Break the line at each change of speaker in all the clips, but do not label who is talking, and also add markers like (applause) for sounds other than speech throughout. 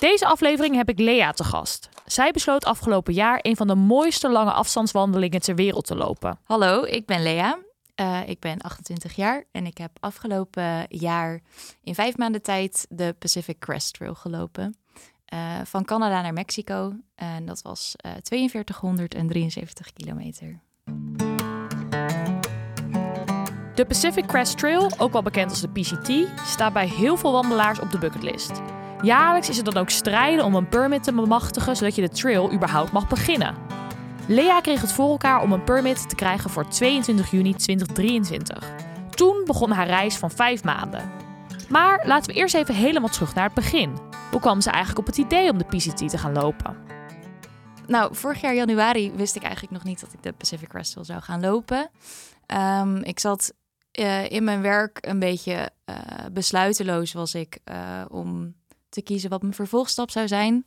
Deze aflevering heb ik Lea te gast. Zij besloot afgelopen jaar een van de mooiste lange afstandswandelingen ter wereld te lopen.
Hallo, ik ben Lea. Uh, ik ben 28 jaar en ik heb afgelopen jaar in vijf maanden tijd de Pacific Crest Trail gelopen. Uh, van Canada naar Mexico. En dat was uh, 4273 kilometer.
De Pacific Crest Trail, ook wel bekend als de PCT, staat bij heel veel wandelaars op de bucketlist. Jaarlijks is er dan ook strijden om een permit te bemachtigen zodat je de trail überhaupt mag beginnen. Lea kreeg het voor elkaar om een permit te krijgen voor 22 juni 2023. Toen begon haar reis van vijf maanden. Maar laten we eerst even helemaal terug naar het begin. Hoe kwam ze eigenlijk op het idee om de PCT te gaan lopen?
Nou, vorig jaar januari wist ik eigenlijk nog niet dat ik de Pacific Crest Trail zou gaan lopen. Um, ik zat uh, in mijn werk een beetje uh, besluiteloos was ik uh, om te kiezen wat mijn vervolgstap zou zijn.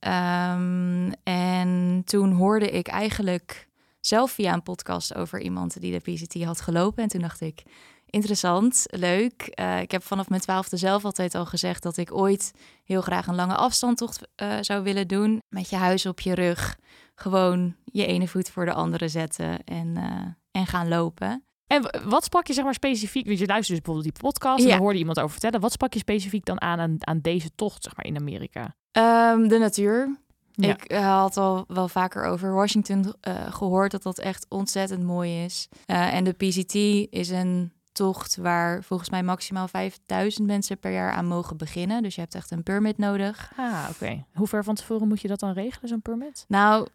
Um, en toen hoorde ik eigenlijk zelf via een podcast over iemand die de PCT had gelopen. En toen dacht ik, interessant, leuk. Uh, ik heb vanaf mijn twaalfde zelf altijd al gezegd dat ik ooit heel graag een lange afstandtocht uh, zou willen doen. Met je huis op je rug, gewoon je ene voet voor de andere zetten en, uh, en gaan lopen.
En wat sprak je zeg maar specifiek? Want je luistert dus bijvoorbeeld die podcast en ja. daar hoorde iemand over vertellen. Wat sprak je specifiek dan aan aan, aan deze tocht zeg maar in Amerika?
Um, de natuur. Ja. Ik uh, had al wel vaker over Washington uh, gehoord dat dat echt ontzettend mooi is. Uh, en de PCT is een tocht waar volgens mij maximaal 5000 mensen per jaar aan mogen beginnen. Dus je hebt echt een permit nodig.
Ah, oké. Okay. Hoe ver van tevoren moet je dat dan regelen, zo'n permit?
Nou,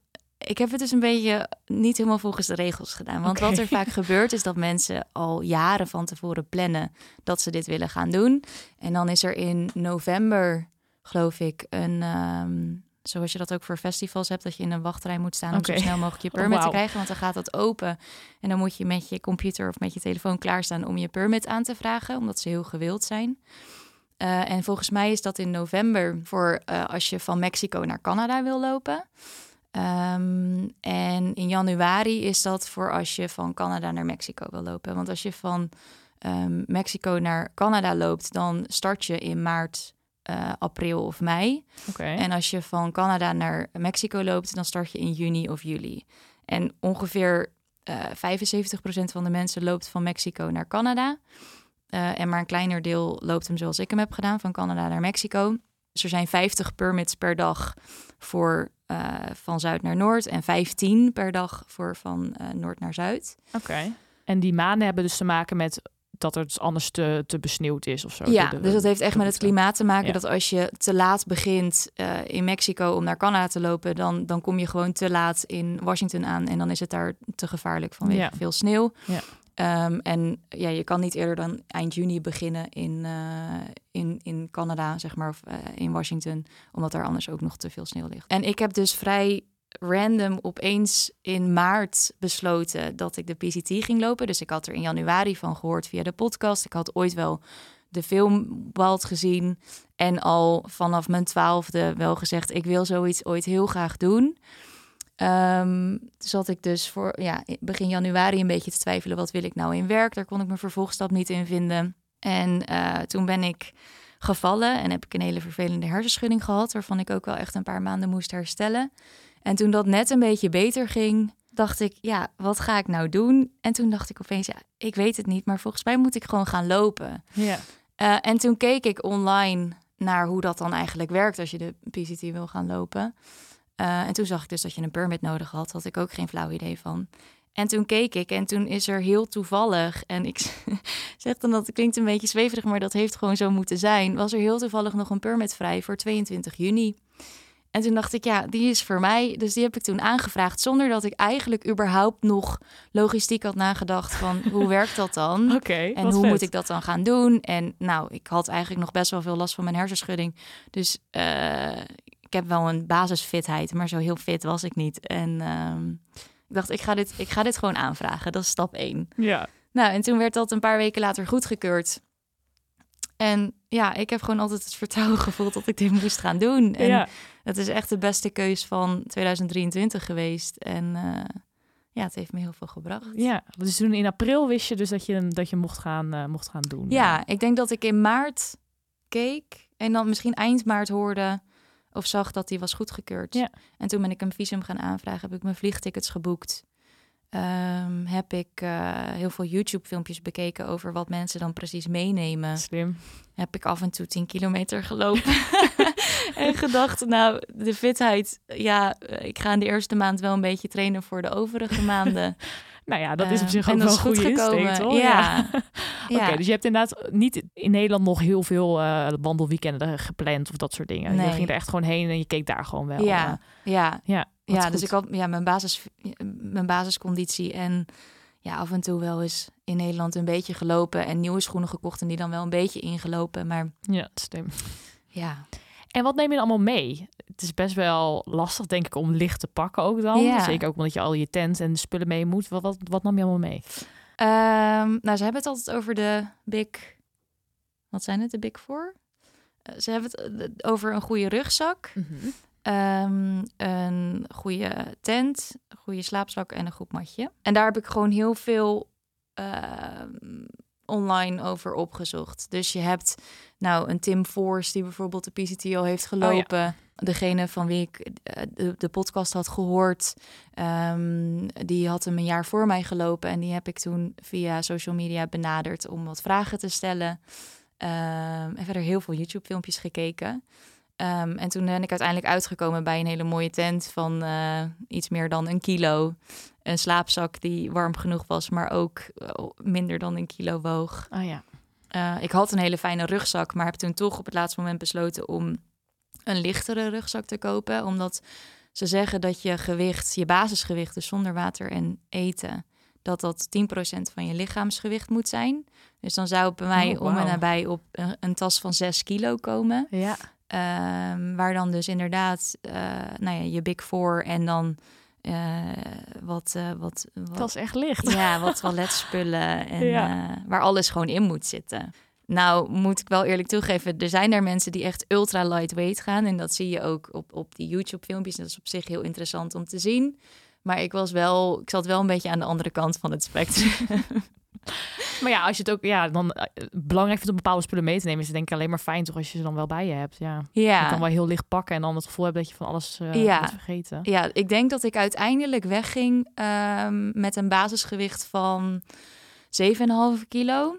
ik heb het dus een beetje niet helemaal volgens de regels gedaan. Want okay. wat er vaak gebeurt is dat mensen al jaren van tevoren plannen dat ze dit willen gaan doen. En dan is er in november, geloof ik, een. Um, zoals je dat ook voor festivals hebt, dat je in een wachtrij moet staan okay. om zo snel mogelijk je permit oh, wow. te krijgen. Want dan gaat dat open. En dan moet je met je computer of met je telefoon klaarstaan om je permit aan te vragen, omdat ze heel gewild zijn. Uh, en volgens mij is dat in november voor uh, als je van Mexico naar Canada wil lopen. Um, en in januari is dat voor als je van Canada naar Mexico wil lopen. Want als je van um, Mexico naar Canada loopt, dan start je in maart, uh, april of mei.
Okay.
En als je van Canada naar Mexico loopt, dan start je in juni of juli. En ongeveer uh, 75% van de mensen loopt van Mexico naar Canada. Uh, en maar een kleiner deel loopt hem zoals ik hem heb gedaan, van Canada naar Mexico. Dus er zijn 50 permits per dag voor uh, van zuid naar noord en 15 per dag voor van uh, noord naar zuid.
Oké. Okay. En die maanden hebben dus te maken met dat het anders te, te besneeuwd is of zo.
Ja, de, dus dat heeft echt met het klimaat te maken. Ja. Dat als je te laat begint uh, in Mexico om naar Canada te lopen, dan, dan kom je gewoon te laat in Washington aan en dan is het daar te gevaarlijk vanwege ja. veel sneeuw.
Ja.
Um, en ja, je kan niet eerder dan eind juni beginnen in, uh, in, in Canada, zeg maar, of uh, in Washington, omdat daar anders ook nog te veel sneeuw ligt. En ik heb dus vrij random opeens in maart besloten dat ik de PCT ging lopen. Dus ik had er in januari van gehoord via de podcast. Ik had ooit wel de film gezien en al vanaf mijn twaalfde wel gezegd: ik wil zoiets ooit heel graag doen. Um, zat ik dus voor ja, begin januari een beetje te twijfelen: wat wil ik nou in werk? Daar kon ik mijn vervolgstap niet in vinden. En uh, toen ben ik gevallen en heb ik een hele vervelende hersenschudding gehad, waarvan ik ook wel echt een paar maanden moest herstellen. En toen dat net een beetje beter ging, dacht ik: ja, wat ga ik nou doen? En toen dacht ik opeens: ja, ik weet het niet, maar volgens mij moet ik gewoon gaan lopen.
Ja.
Uh, en toen keek ik online naar hoe dat dan eigenlijk werkt als je de PCT wil gaan lopen. Uh, en toen zag ik dus dat je een permit nodig had. Had ik ook geen flauw idee van. En toen keek ik en toen is er heel toevallig, en ik (laughs) zeg dan dat het klinkt een beetje zweverig, maar dat heeft gewoon zo moeten zijn, was er heel toevallig nog een permit vrij voor 22 juni. En toen dacht ik, ja, die is voor mij. Dus die heb ik toen aangevraagd zonder dat ik eigenlijk überhaupt nog logistiek had nagedacht van (laughs) hoe werkt dat dan?
Oké,
En hoe
vet.
moet ik dat dan gaan doen? En nou, ik had eigenlijk nog best wel veel last van mijn hersenschudding. Dus eh, ik heb wel een basisfitheid, maar zo heel fit was ik niet. En ehm, ik dacht, ik ga, dit, ik ga dit gewoon aanvragen. Dat is stap één.
Ja,
Nou, en toen werd dat een paar weken later goedgekeurd. En ja, ik heb gewoon altijd het vertrouwen gevoeld dat ik dit moest gaan doen. En
ja.
het is echt de beste keus van 2023 geweest. En eh, ja, het heeft me heel veel gebracht.
ja. Dus toen in april wist je dus dat je, dat je mocht, gaan, eh, mocht gaan doen.
Ja, ik denk dat ik in maart keek en dan misschien eind maart hoorde of zag dat die was goedgekeurd.
Ja.
En toen ben ik een visum gaan aanvragen, heb ik mijn vliegtickets geboekt. Ehm, heb ik eh, heel veel YouTube-filmpjes bekeken over wat mensen dan precies meenemen.
Slim.
Heb ik af en toe 10 kilometer gelopen. (laughs) (laughs) en gedacht, nou, de fitheid, ja, eh, ik ga in de eerste maand wel een beetje trainen voor de overige maanden. (laughs)
Nou ja, dat is op
Eh,
zich ook wel een
goed
goede. (laughs)
Ja.
Oké, dus je hebt inderdaad niet in Nederland nog heel veel eh, wandelweekenden gepland of dat soort dingen.
Nee.
Je ging er echt gewoon heen en je keek daar gewoon wel.
Ja,
eh,
ja,
ja,
ja. Dus ik had ja, mijn, basis, mijn basisconditie en ja, af en toe wel eens in Nederland een beetje gelopen en nieuwe schoenen gekocht en die dan wel een beetje ingelopen. Maar
Ja, slim.
ja,
En wat neem je dan allemaal mee? Het is best wel lastig, denk ik, om licht te pakken ook dan.
Ja.
Zeker ook omdat je al je tent en spullen mee moet. Wat, wat, wat nam je allemaal mee?
Ehm, nou, ze hebben het altijd over de big, wat zijn het, de big four? Eh, ze hebben het eh, over een goede rugzak, Ehm, een goede tent, een goede slaapzak en een goed matje. En daar heb ik gewoon heel veel ehm, online over opgezocht. Dus je hebt nou een Tim Force die bijvoorbeeld de PCT al heeft gelopen. Degene van wie ik eh, de, de podcast had gehoord, ehm, die had hem een jaar voor mij gelopen. En die heb ik toen via social media benaderd om wat vragen te stellen. Ehm, en verder heel veel YouTube-filmpjes gekeken. Ehm, en toen ben ik uiteindelijk uitgekomen bij een hele mooie tent van eh, iets meer dan een kilo. Een slaapzak die warm genoeg was, maar ook eh, minder dan een kilo woog.
Ah ja.
Eh, ik had een hele fijne rugzak, maar heb toen toch op het laatste moment besloten om een lichtere rugzak te kopen. Omdat ze zeggen dat je gewicht, je basisgewicht, dus zonder water en eten, dat dat 10% van je lichaamsgewicht moet zijn. Dus dan zou het bij mij
Oh,
om en nabij op een, een tas van 6 kilo komen.
Ja.
Ehm, waar dan dus inderdaad, eh, nou ja, je Big Four en dan eh, wat, eh, wat, wat,
Dat is echt licht.
ja, (laughs) wat toiletspullen en
Ja.
waar alles gewoon in moet zitten. Nou, moet ik wel eerlijk toegeven, er zijn daar mensen die echt ultra lightweight gaan. En dat zie je ook op, op die YouTube-filmpjes. Dat is op zich heel interessant om te zien. Maar ik was wel, ik zat wel een beetje aan de andere kant van het spectrum. (laughs)
Maar ja, als je het ook ja, dan eh, belangrijk vindt om bepaalde spullen mee te nemen, is het denk ik alleen maar fijn toch als je ze dan wel bij je hebt. Ja. Je kan
ja.
wel heel licht pakken en dan het gevoel hebben dat je van alles
Ja.
moet vergeten.
ja, ik denk dat ik uiteindelijk wegging ehm, met een basisgewicht van 7,5 kilo.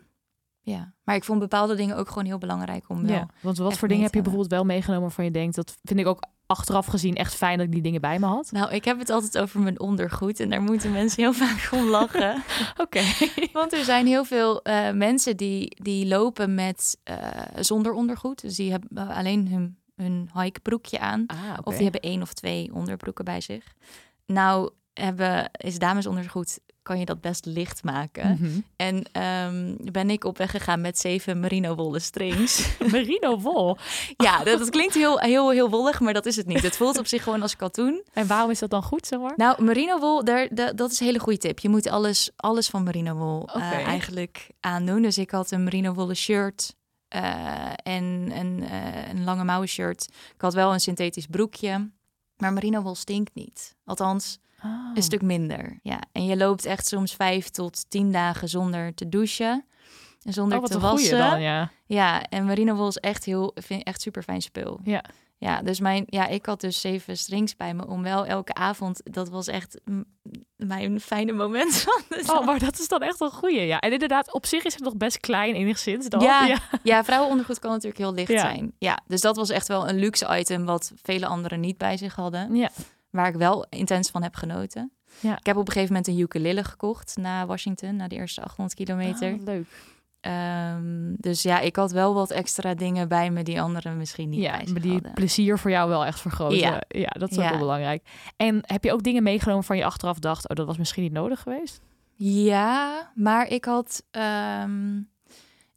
Ja, maar ik vond bepaalde dingen ook gewoon heel belangrijk om wel
Ja, want wat voor dingen heb je bijvoorbeeld wel meegenomen waarvan je denkt, dat vind ik ook achteraf gezien echt fijn dat ik die dingen bij me had?
Nou, ik heb het altijd over mijn ondergoed en daar moeten mensen heel (laughs) vaak om lachen. (laughs)
Oké.
Want er zijn heel veel eh, mensen die, die lopen met eh, zonder ondergoed. Dus die hebben alleen hun, hun hikebroekje aan.
Ah.
Of die hebben één of twee onderbroeken bij zich. Nou, hebben, is damesondergoed, kan je dat best licht maken.
Mhm.
En ehm, ben ik op weg gegaan met zeven merino wollen strings. (laughs) (laughs)
Merino wol.
ja, dat, dat klinkt heel, heel, heel wollig, maar dat is het niet. Het voelt op zich gewoon als katoen.
En waarom is dat dan goed, zeg maar?
Nou, merino wol, daar, da- dat is een hele goede tip. Je moet alles, alles van merino wol eh, eigenlijk aandoen. Dus ik had een merino wollen shirt eh, en een, eh, een lange mouwen shirt. Ik had wel een synthetisch broekje. Maar merino wol stinkt niet. Althans, Een stuk minder. Ja, en je loopt echt soms vijf tot tien dagen zonder te douchen. En zonder
oh, wat
te wassen.
dan, ja.
Ja, en merino is echt heel, vind echt super fijn spul.
Ja.
Ja, dus mijn, ja, ik had dus zeven strings bij me om wel elke avond. Dat was echt mijn fijne moment (laughs) van de.
Oh, maar dat is dan echt een goeie, ja. En inderdaad, op zich is het nog best klein enigszins dan.
Ja.
ja. (laughs)
Ja, vrouwenondergoed kan natuurlijk heel licht
Ja.
zijn. Ja, dus dat was echt wel een luxe item wat vele anderen niet bij zich hadden.
Ja.
Waar ik wel intens van heb genoten.
Ja.
Ik heb op een gegeven moment een ukulele gekocht na Washington, na de eerste 800 kilometer.
Ah, leuk.
Ehm, dus ja, ik had wel wat extra dingen bij me die anderen misschien niet
ja,
bij
maar die
hadden.
plezier voor jou wel echt vergroten. Ja,
Ja.
dat is ook
Ja.
wel belangrijk. En heb je ook dingen meegenomen van je achteraf dacht, oh, dat was misschien niet nodig geweest?
Ja, maar ik had. ehm,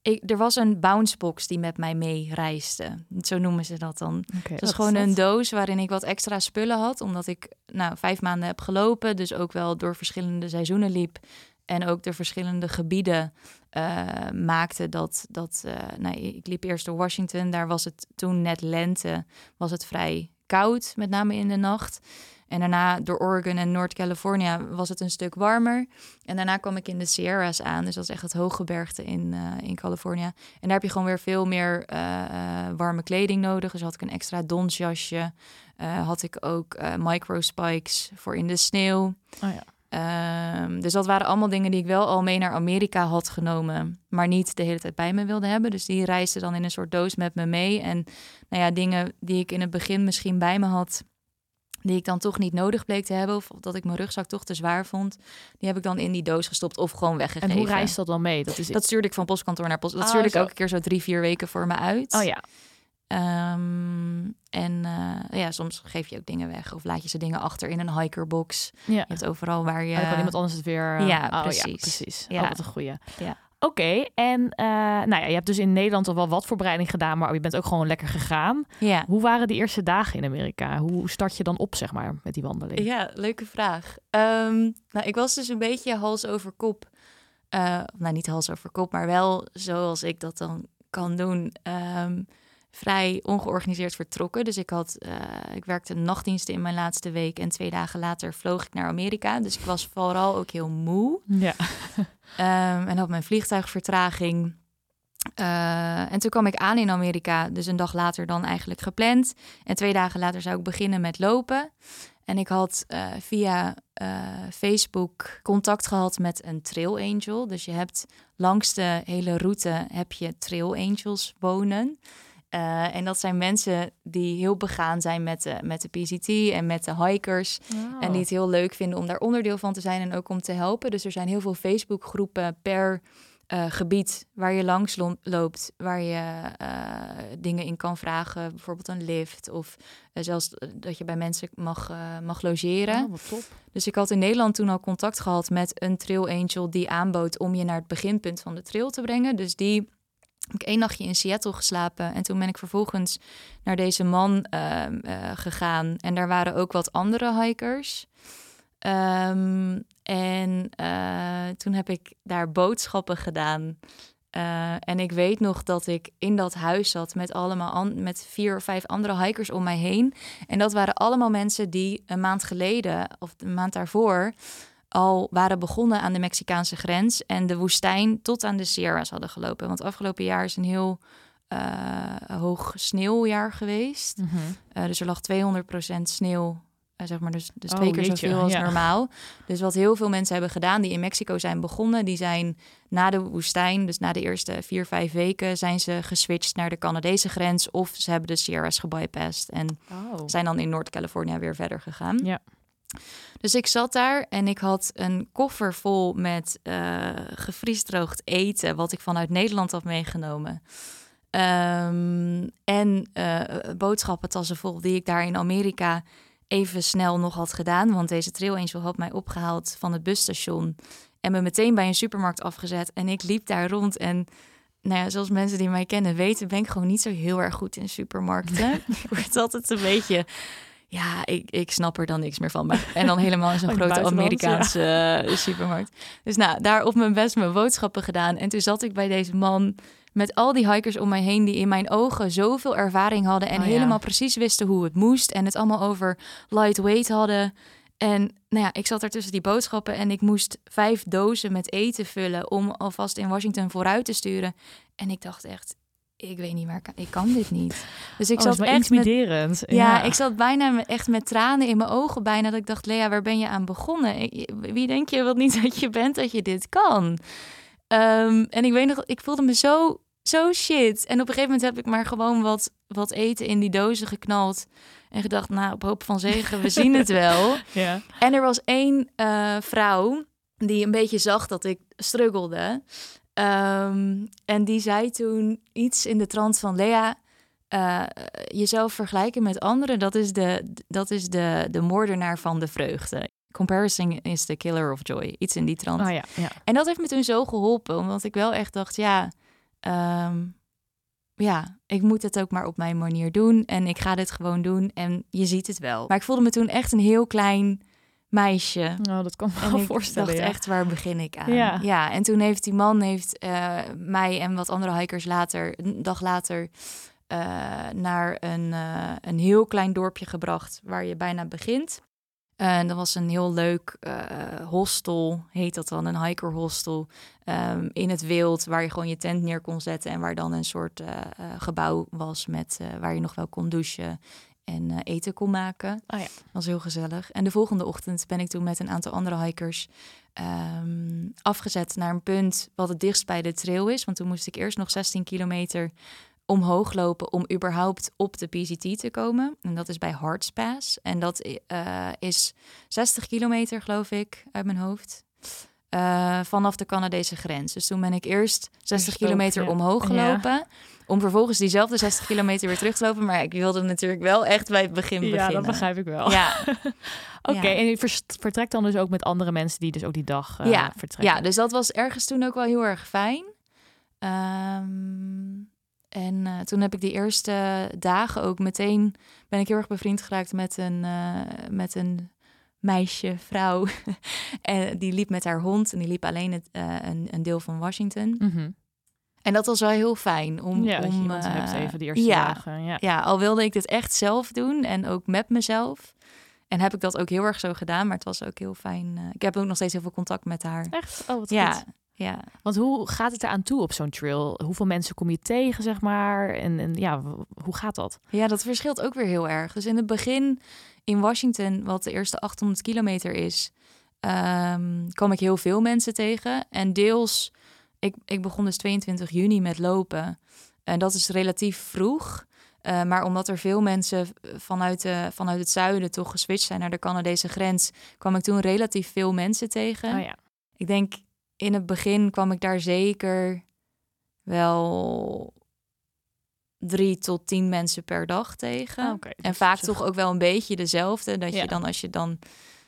ik, er was een bouncebox die met mij mee reisde. Zo noemen ze dat dan.
Oké,
Het was gewoon een doos waarin ik wat extra spullen had. Omdat ik nou, vijf maanden heb gelopen. Dus ook wel door verschillende seizoenen liep. En ook de verschillende gebieden eh, maakte dat... dat eh, nou, ik liep eerst door Washington. Daar was het toen net lente. Was het vrij koud, met name in de nacht. En daarna door Oregon en Noord-California was het een stuk warmer. En daarna kwam ik in de Sierras aan. Dus dat is echt het hooggebergte in, eh, in California. En daar heb je gewoon weer veel meer eh, eh, warme kleding nodig. Dus had ik een extra donsjasje. Had ik ook eh, micro spikes voor in de sneeuw.
Oh ja.
Ehm, dus dat waren allemaal dingen die ik wel al mee naar Amerika had genomen, maar niet de hele tijd bij me wilde hebben. Dus die reisden dan in een soort doos met me mee. En nou ja, dingen die ik in het begin misschien bij me had, die ik dan toch niet nodig bleek te hebben, of dat ik mijn rugzak toch te zwaar vond, die heb ik dan in die doos gestopt of gewoon weggegeven.
En hoe reist dat dan mee? Dat is
Dat stuurde ik van postkantoor naar post. Dat
Ah,
stuurde ik
zo.
elke keer zo drie, vier weken voor me uit.
Oh ja.
Ehm, en eh, ja, soms geef je ook dingen weg of laat je ze dingen achter in een hikerbox.
ja.
Je hebt overal waar je...
Oh, kan iemand anders het weer...
Ja,
oh,
precies.
precies.
Ja.
Oh, wat een goeie.
Ja.
Oké, en eh, nou ja, je hebt dus in Nederland al wel wat voorbereiding gedaan, maar je bent ook gewoon lekker gegaan.
Ja.
Hoe waren de eerste dagen in Amerika? Hoe start je dan op, zeg maar, met die wandeling?
Ja, leuke vraag. Ehm, nou, ik was dus een beetje hals over kop. Eh, nou, niet hals over kop, maar wel zoals ik dat dan kan doen. ehm, vrij ongeorganiseerd vertrokken. Dus ik had, eh, ik werkte nachtdiensten in mijn laatste week en twee dagen later vloog ik naar Amerika. Dus ik was vooral ook heel moe.
Ja. (laughs)
Ehm, en had mijn vliegtuigvertraging. Eh, en toen kwam ik aan in Amerika, dus een dag later dan eigenlijk gepland. En twee dagen later zou ik beginnen met lopen. En ik had eh, via Facebook contact gehad met een trail angel. Dus je hebt langs de hele route heb je trail angels wonen. Eh, en dat zijn mensen die heel begaan zijn met de, met de PCT en met de hikers. En die het heel leuk vinden om daar onderdeel van te zijn en ook om te helpen. Dus er zijn heel veel Facebook-groepen per eh, gebied waar je langs lo- loopt, waar je eh, dingen in kan vragen. Bijvoorbeeld een lift of zelfs dat je bij mensen mag, mag logeren.
Oh, wat top.
Dus ik had in Nederland toen al contact gehad met een trail angel die aanbood om je naar het beginpunt van de trail te brengen. Dus die heb ik één nachtje in Seattle geslapen en toen ben ik vervolgens naar deze man ehm, eh, gegaan. En daar waren ook wat andere hikers. Ehm, en eh, toen heb ik daar boodschappen gedaan. Eh, en ik weet nog dat ik in dat huis zat met allemaal met vier of vijf andere hikers om mij heen. En dat waren allemaal mensen die een maand geleden of een maand daarvoor al waren begonnen aan de Mexicaanse grens en de woestijn tot aan de Sierras hadden gelopen. Want afgelopen jaar is een heel eh, hoog sneeuwjaar geweest.
Mhm.
Eh, dus er lag 200% sneeuw, eh, zeg maar, dus, dus
Oh,
twee keer
jeetje,
zoveel als
ja.
normaal. Dus wat heel veel mensen hebben gedaan die in Mexico zijn begonnen, die zijn na de woestijn, dus na de eerste vier, vijf weken, zijn ze geswitcht naar de Canadese grens of ze hebben de Sierras gebypast en
Oh.
zijn dan in Noord-California weer verder gegaan.
Ja.
Dus ik zat daar en ik had een koffer vol met gevriesdroogd eten, wat ik vanuit Nederland had meegenomen. Ehm, en eh boodschappentassen vol die ik daar in Amerika even snel nog had gedaan. Want deze trail angel had mij opgehaald van het busstation en me meteen bij een supermarkt afgezet. En ik liep daar rond en nou ja, zoals mensen die mij kennen weten, ben ik gewoon niet zo heel erg goed in supermarkten. (laughs) ik word altijd een beetje ja, ik, ik snap er dan niks meer van. Maar, en dan helemaal in zo'n (laughs)
Oh,
grote Amerikaanse eh, supermarkt. Dus nou, daar op mijn best mijn boodschappen gedaan. En toen zat ik bij deze man met al die hikers om mij heen... die in mijn ogen zoveel ervaring hadden... en
Oh, ja.
helemaal precies wisten hoe het moest. En het allemaal over lightweight hadden. En nou ja, ik zat er tussen die boodschappen... en ik moest vijf dozen met eten vullen... om alvast in Washington vooruit te sturen. En ik dacht echt, ik weet niet waar ik... kan- Ik kan dit niet. Dus ik
Oh,
zat echt met
intimiderend.
ja, ik zat bijna met, echt met tranen in mijn ogen bijna. Dat ik dacht, Lea, waar ben je aan begonnen? Ik- Wie denk je wel niet (laughs) dat je bent dat je dit kan? Ehm, en ik weet nog, ik voelde me zo, zo shit. En op een gegeven moment heb ik maar gewoon wat, wat eten in die dozen geknald. En gedacht, nou, op hoop van zegen, we zien het (laughs) wel.
Ja.
En er was één eh, vrouw die een beetje zag dat ik struggelde. Ehm, en die zei toen iets in de trant van Lea. eh, jezelf vergelijken met anderen, dat is, de, dat is de, de moordenaar van de vreugde. Comparison is the killer of joy. Iets in die trant.
Oh ja, ja.
En dat heeft me toen zo geholpen, omdat ik wel echt dacht, ja, ehm, ja, ik moet het ook maar op mijn manier doen en ik ga dit gewoon doen en je ziet het wel. Maar ik voelde me toen echt een heel klein meisje.
Nou, dat kan me wel
ik
voorstellen.
dacht
ja.
echt, waar begin ik aan?
Ja.
Ja, en toen heeft die man heeft, eh, mij en wat andere hikers later, een dag later, eh, naar een, eh, een heel klein dorpje gebracht waar je bijna begint. En dat was een heel leuk hostel, heet dat dan, een hiker hostel. ehm, in het wild, waar je gewoon je tent neer kon zetten. En waar dan een soort gebouw was met, waar je nog wel kon douchen en eh, eten kon maken.
Oh ja.
Dat was heel gezellig. En de volgende ochtend ben ik toen met een aantal andere hikers ehm, afgezet naar een punt wat het dichtst bij de trail is. Want toen moest ik eerst nog 16 kilometer omhoog lopen om überhaupt op de PCT te komen. En dat is bij Harts Pass. En dat eh, is 60 kilometer, geloof ik, uit mijn hoofd. eh, vanaf de Canadese grens. Dus toen ben ik eerst 60
Gestopt,
kilometer
ja.
omhoog
Ja.
Om vervolgens diezelfde 60 kilometer weer terug te lopen. Maar ik wilde natuurlijk wel echt bij het begin
Ja,
beginnen.
dat begrijp ik wel.
Ja, (laughs)
Oké,
Ja.
en je vertrekt dan dus ook met andere mensen die dus ook die dag eh,
ja,
vertrekken.
ja, dus dat was ergens toen ook wel heel erg fijn. Ehm, en eh, toen heb ik die eerste dagen ook meteen... ben ik heel erg bevriend geraakt met een, eh, met een meisje, vrouw. (laughs) en die liep met haar hond en die liep alleen het, een, een deel van Washington.
Mhm.
En dat was wel heel fijn. Om,
ja, je
om,
iemand
eh,
hebt even de eerste
ja,
dagen. Ja.
Ja, al wilde ik dit echt zelf doen en ook met mezelf. En heb ik dat ook heel erg zo gedaan, maar het was ook heel fijn. eh, ik heb ook nog steeds heel veel contact met haar.
Echt? Oh, wat
Ja,
goed.
ja.
Want hoe gaat het eraan toe op zo'n trail? Hoeveel mensen kom je tegen, zeg maar? En, en ja, hoe gaat dat?
ja, dat verschilt ook weer heel erg. Dus in het begin in Washington, wat de eerste 800 kilometer is, ehm, kwam ik heel veel mensen tegen. En deels, ik, ik begon dus 22 juni met lopen. En dat is relatief vroeg. Eh, maar omdat er veel mensen vanuit, de, vanuit het zuiden toch geswitcht zijn naar de Canadese grens, kwam ik toen relatief veel mensen tegen.
Oh ja.
Ik denk in het begin kwam ik daar zeker wel drie tot tien mensen per dag tegen.
Ah.
En vaak toch ook wel een beetje dezelfde. Dat
Ja.
je dan als je dan.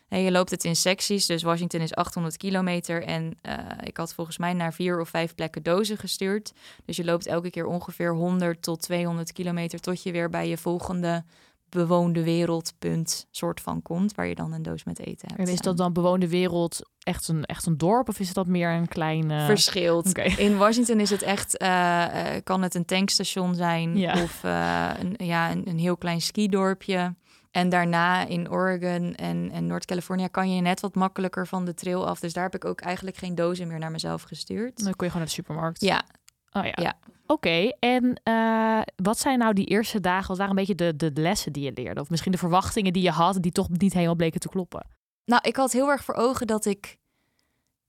Hè, je loopt het in secties. Dus Washington is 800 kilometer. En eh, ik had volgens mij naar vier of vijf plekken dozen gestuurd. Dus je loopt elke keer ongeveer 100 tot 200 kilometer. Tot je weer bij je volgende bewoonde wereldpunt soort van komt. Waar je dan een doos met eten hebt.
En is dat dan bewoonde wereld echt een, echt een dorp? Of is dat meer een klein... eh,
verschilt. (laughs) In Washington is het echt, eh, eh, kan het een tankstation zijn
Ja.
of een, ja, een, een heel klein skidorpje. En daarna in Oregon en, en Noord-California kan je net wat makkelijker van de trail af. Dus daar heb ik ook eigenlijk geen dozen meer naar mezelf gestuurd.
Dan kun je gewoon naar de supermarkt.
Ja,
Oh ja.
Ja.
Oké, en eh, wat zijn nou die eerste dagen? Wat waren een beetje de, de lessen die je leerde? Of misschien de verwachtingen die je had, die toch niet helemaal bleken te kloppen?
nou ik had heel erg voor ogen dat ik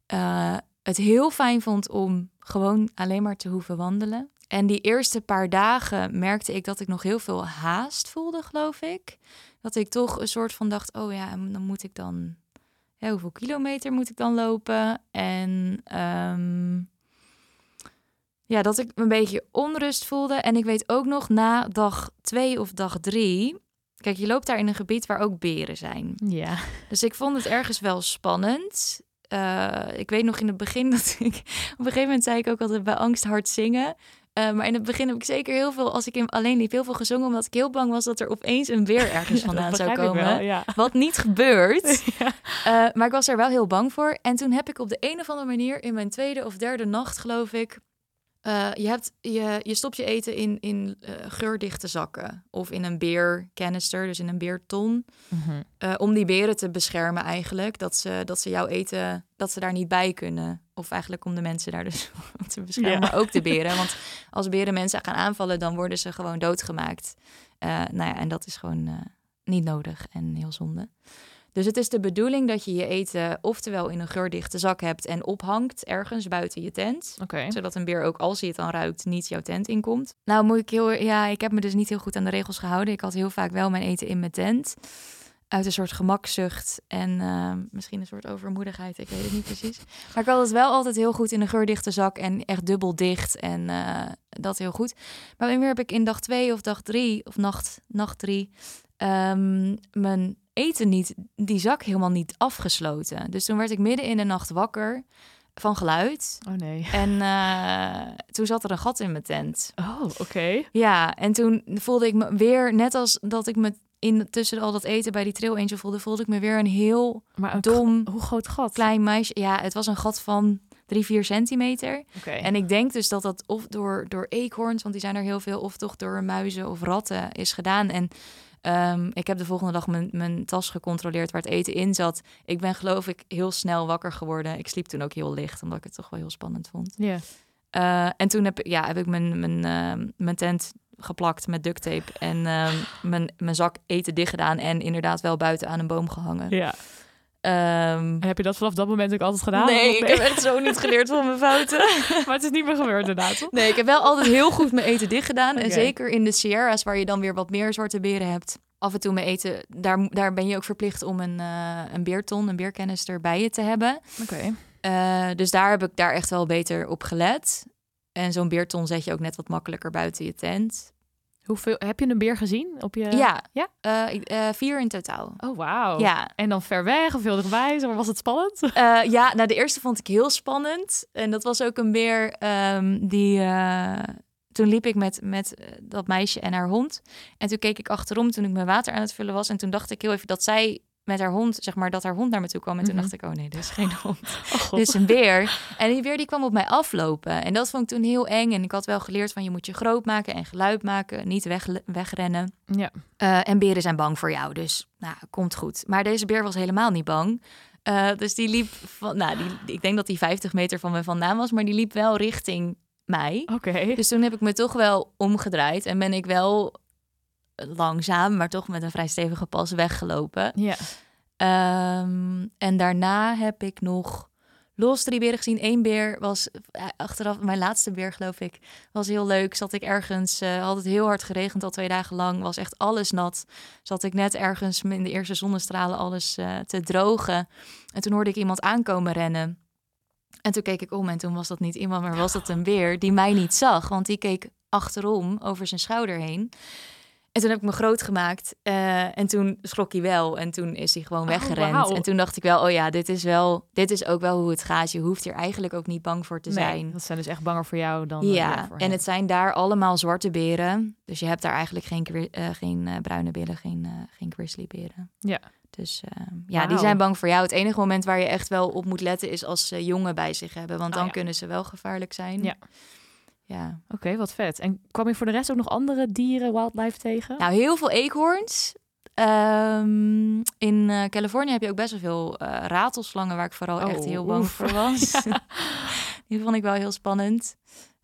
eh, het heel fijn vond om gewoon alleen maar te hoeven wandelen. En die eerste paar dagen merkte ik dat ik nog heel veel haast voelde, geloof ik. Dat ik toch een soort van dacht, oh ja, dan moet ik dan... Ja, hoeveel kilometer moet ik dan lopen? En ehm, ja, dat ik een beetje onrust voelde. En ik weet ook nog na dag twee of dag drie... Kijk, je loopt daar in een gebied waar ook beren zijn.
Ja.
Dus ik vond het ergens wel spannend. Eh, ik weet nog in het begin (laughs) dat ik... Op een gegeven moment zei ik ook altijd bij angst hard zingen. Eh, maar in het begin heb ik zeker heel veel... Als ik in, alleen liep, heel veel gezongen... omdat ik heel bang was dat er opeens een beer (laughs) ergens vandaan zou komen.
wel, ja.
Wat niet gebeurt. (laughs)
Ja.
Eh, maar ik was er wel heel bang voor. En toen heb ik op de een of andere manier... in mijn tweede of derde nacht, geloof ik... eh, je, hebt, je, je stopt je eten in, in eh, geurdichte zakken. Of in een beercanister, dus in een beerton.
Mhm.
Eh, om die beren te beschermen eigenlijk. Dat ze, dat ze jouw eten, dat ze daar niet bij kunnen. Of eigenlijk om de mensen daar dus (laughs) te beschermen.
Ja.
Maar ook de beren. (laughs) Want als beren mensen gaan aanvallen, dan worden ze gewoon doodgemaakt. Nou ja, en dat is gewoon niet nodig en heel zonde. Dus het is de bedoeling dat je je eten oftewel in een geurdichte zak hebt en ophangt ergens buiten je tent. Zodat een beer ook als hij het dan ruikt niet jouw tent inkomt. Nou moet ik heel... Ja, ik heb me dus niet heel goed aan de regels gehouden. Ik had heel vaak wel mijn eten in mijn tent. uit een soort gemakzucht en eh, misschien een soort overmoedigheid. Ik weet het niet precies. Maar ik had het wel altijd heel goed in een geurdichte zak en echt dubbel dicht. En eh, dat heel goed. Maar weer heb ik in dag twee of dag drie, of nacht, nacht drie, ehm, mijn eten niet, die zak helemaal niet afgesloten. Dus toen werd ik midden in de nacht wakker van geluid.
Oh nee.
En eh, toen zat er een gat in mijn tent.
Oh, oké.
Ja, en toen voelde ik me weer, net als dat ik me in tussen al dat eten bij die Trail Angel voelde, voelde ik me weer een heel
Maar een
dom,
Hoe groot gat?
klein meisje. Ja, het was een gat van drie, vier centimeter.
Oké.
En ik denk dus dat dat of door, door eekhoorns, want die zijn er heel veel, of toch door muizen of ratten is gedaan. En ehm, ik heb de volgende dag mijn, mijn tas gecontroleerd waar het eten in zat. Ik ben geloof ik heel snel wakker geworden. Ik sliep toen ook heel licht, omdat ik het toch wel heel spannend vond.
Ja.
Eh, en toen heb, ik- ja, heb ik mijn, mijn, ehm, mijn tent geplakt met duct tape en ehm, mijn, mijn zak eten dicht gedaan en inderdaad wel buiten aan een boom gehangen.
ja.
Ehm,
heb je dat vanaf dat moment ook altijd gedaan?
nee, ik heb echt zo niet geleerd van mijn fouten. (laughs)
maar het is niet meer gebeurd inderdaad, toch?
Nee, ik heb wel altijd heel goed mijn eten dicht gedaan. En zeker in de Sierra's, waar je dan weer wat meer zwarte beren hebt. Af en toe mijn eten, daar, daar ben je ook verplicht om een, eh een beerton, een beerkanister bij je te hebben.
Oké.
Eh, dus daar heb ik daar echt wel beter op gelet. En zo'n beerton zet je ook net wat makkelijker buiten je tent.
Hoeveel, heb je een beer gezien op je...
ja,
ja?
Eh, eh, vier in totaal.
Oh, wauw.
Ja.
En dan ver weg of heel dichtbij? Was het spannend? (laughs)
Eh, ja, nou de eerste vond ik heel spannend. En dat was ook een beer ehm, die... toen liep ik met, met dat meisje en haar hond. En toen keek ik achterom toen ik mijn water aan het vullen was. En toen dacht ik heel even dat zij met haar hond, zeg maar, dat haar hond naar me toe kwam. En toen
Mhm.
dacht ik, oh nee, dit is geen hond. (laughs)
Oh,
is een beer. En die beer die kwam op mij aflopen. En dat vond ik toen heel eng. En ik had wel geleerd van je moet je groot maken en geluid maken. Niet weg, wegrennen.
Ja.
Eh, en beren zijn bang voor jou, dus nou, komt goed. Maar deze beer was helemaal niet bang. Eh, dus die liep van, nou, die, ik denk dat die 50 meter van me vandaan was, maar die liep wel richting mij.
Oké.
Dus toen heb ik me toch wel omgedraaid en ben ik wel langzaam, maar toch met een vrij stevige pas weggelopen.
Ja.
Ehm, en daarna heb ik nog los drie beren gezien. Eén beer was eh, achteraf, mijn laatste beer geloof ik, was heel leuk. Zat ik ergens, eh, had het heel hard geregend al twee dagen lang, was echt alles nat. Zat ik net ergens in de eerste zonnestralen alles eh, te drogen. En toen hoorde ik iemand aankomen rennen. En toen keek ik om en toen was dat niet iemand, maar was dat een beer die mij niet zag. Want die keek achterom over zijn schouder heen. En toen heb ik me groot gemaakt. eh, en toen schrok hij wel. En toen is hij gewoon
Oh,
weggerend. En toen dacht ik wel, oh ja, dit is wel, dit is ook wel hoe het gaat. Je hoeft hier eigenlijk ook niet bang voor te
Nee,
zijn.
dat zijn dus echt banger voor jou dan eh,
Ja,
voor
en het zijn daar allemaal zwarte beren. Dus je hebt daar eigenlijk geen, eh, geen eh, bruine beren, geen, eh geen grizzlyberen.
Ja.
Dus eh, ja, die zijn bang voor jou. Het enige moment waar je echt wel op moet letten is als ze jongen bij zich hebben. Want
Oh,
dan
ja.
kunnen ze wel gevaarlijk zijn.
Ja.
Ja.
Oké, wat vet. En kwam je voor de rest ook nog andere dieren, wildlife tegen?
Nou, heel veel eekhoorns. Ehm, in eh, Californië heb je ook best wel veel eh, ratelslangen, waar ik vooral
Oh,
echt heel bang
oef.
voor was. (laughs) (laughs) die vond ik wel heel spannend.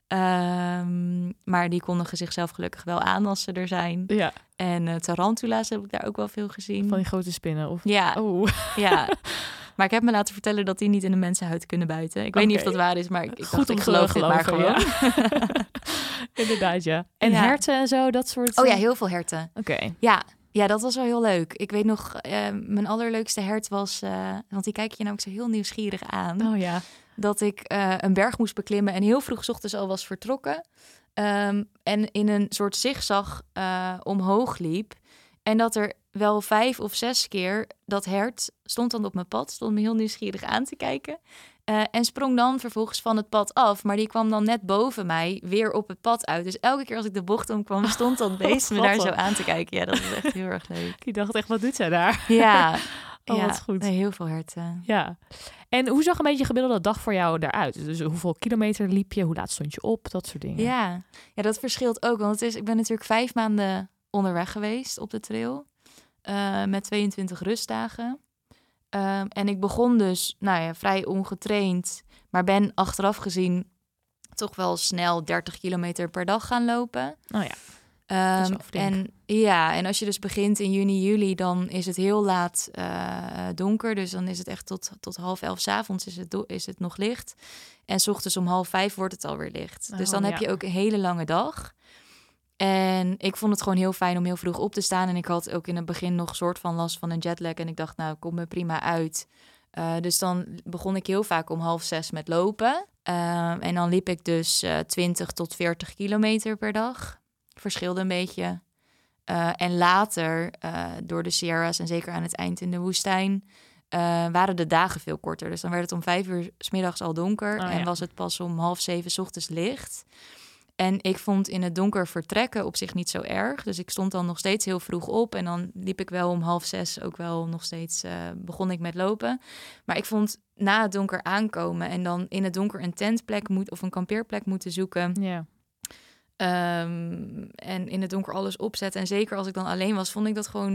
Ehm, maar die kondigen zichzelf gelukkig wel aan als ze er zijn.
Ja,
En eh, tarantula's heb ik daar ook wel veel gezien.
van die grote spinnen. Of...
Ja,
Oh,
ja. (laughs) Maar ik heb me laten vertellen dat die niet in de mensenhuid kunnen buiten. Ik weet niet of dat waar is, maar ik, ik
Goed
dacht,
om
ik geloof dit maar gewoon.
ja. (laughs) inderdaad, ja. En
Ja.
herten en zo, dat soort...
Oh ja,
eh,
heel veel herten.
Oké.
Ja, ja, dat was wel heel leuk. Ik weet nog, eh, mijn allerleukste hert was, eh, want die kijk je namelijk zo heel nieuwsgierig aan,
Oh ja.
dat ik een berg moest beklimmen en heel vroeg ochtends al was vertrokken. Ehm, en in een soort zigzag omhoog liep. En dat er wel vijf of zes keer dat hert stond dan op mijn pad, stond me heel nieuwsgierig aan te kijken. eh, en sprong dan vervolgens van het pad af. Maar die kwam dan net boven mij weer op het pad uit. Dus elke keer als ik de bocht omkwam, stond dat (laughs) beest me daar zo aan te kijken. Ja, dat was echt heel erg leuk. (laughs)
Ik dacht echt, wat doet zij daar?
Ja, (laughs)
Oh,
ja.
wat goed.
Heel veel herten.
Ja. En hoe zag een beetje een gemiddelde dag voor jou eruit? Dus hoeveel kilometer liep je? Hoe laat stond je op? Dat soort dingen.
Ja. ja, dat verschilt ook. Want het is, ik ben natuurlijk vijf maanden onderweg geweest op de trail. Eh, met 22 rustdagen. Ehm, en ik begon dus nou ja, vrij ongetraind. Maar ben achteraf gezien toch wel snel 30 kilometer per dag gaan lopen.
Oh ja.
Ehm, en ja, en als je dus begint in juni, juli, dan is het heel laat eh, donker. Dus dan is het echt tot, tot half elf 's avonds is het, is het nog licht. En s ochtends om half vijf wordt het alweer licht. dus
Oh,
dan heb je ook een hele lange dag. En ik vond het gewoon heel fijn om heel vroeg op te staan. En ik had ook in het begin nog soort van last van een jetlag. En ik dacht, nou, kom me prima uit. Uh, dus dan begon ik heel vaak om half zes met lopen. Uh, en dan liep ik dus uh, 20 tot 40 kilometer per dag. Verschilde een beetje. Uh, en later, door de Sierras en zeker aan het eind in de woestijn, waren de dagen veel korter. Dus dan werd het om vijf uur s middags al donker.
Oh,
en was het pas om half zeven s ochtends licht. En ik vond in het donker vertrekken op zich niet zo erg. Dus ik stond dan nog steeds heel vroeg op. En dan liep ik wel om half zes ook wel nog steeds, uh, begon ik met lopen. Maar ik vond na het donker aankomen en dan in het donker een tentplek moet, of een kampeerplek moeten zoeken.
Ja.
Um, en in het donker alles opzetten. En zeker als ik dan alleen was, vond ik dat gewoon,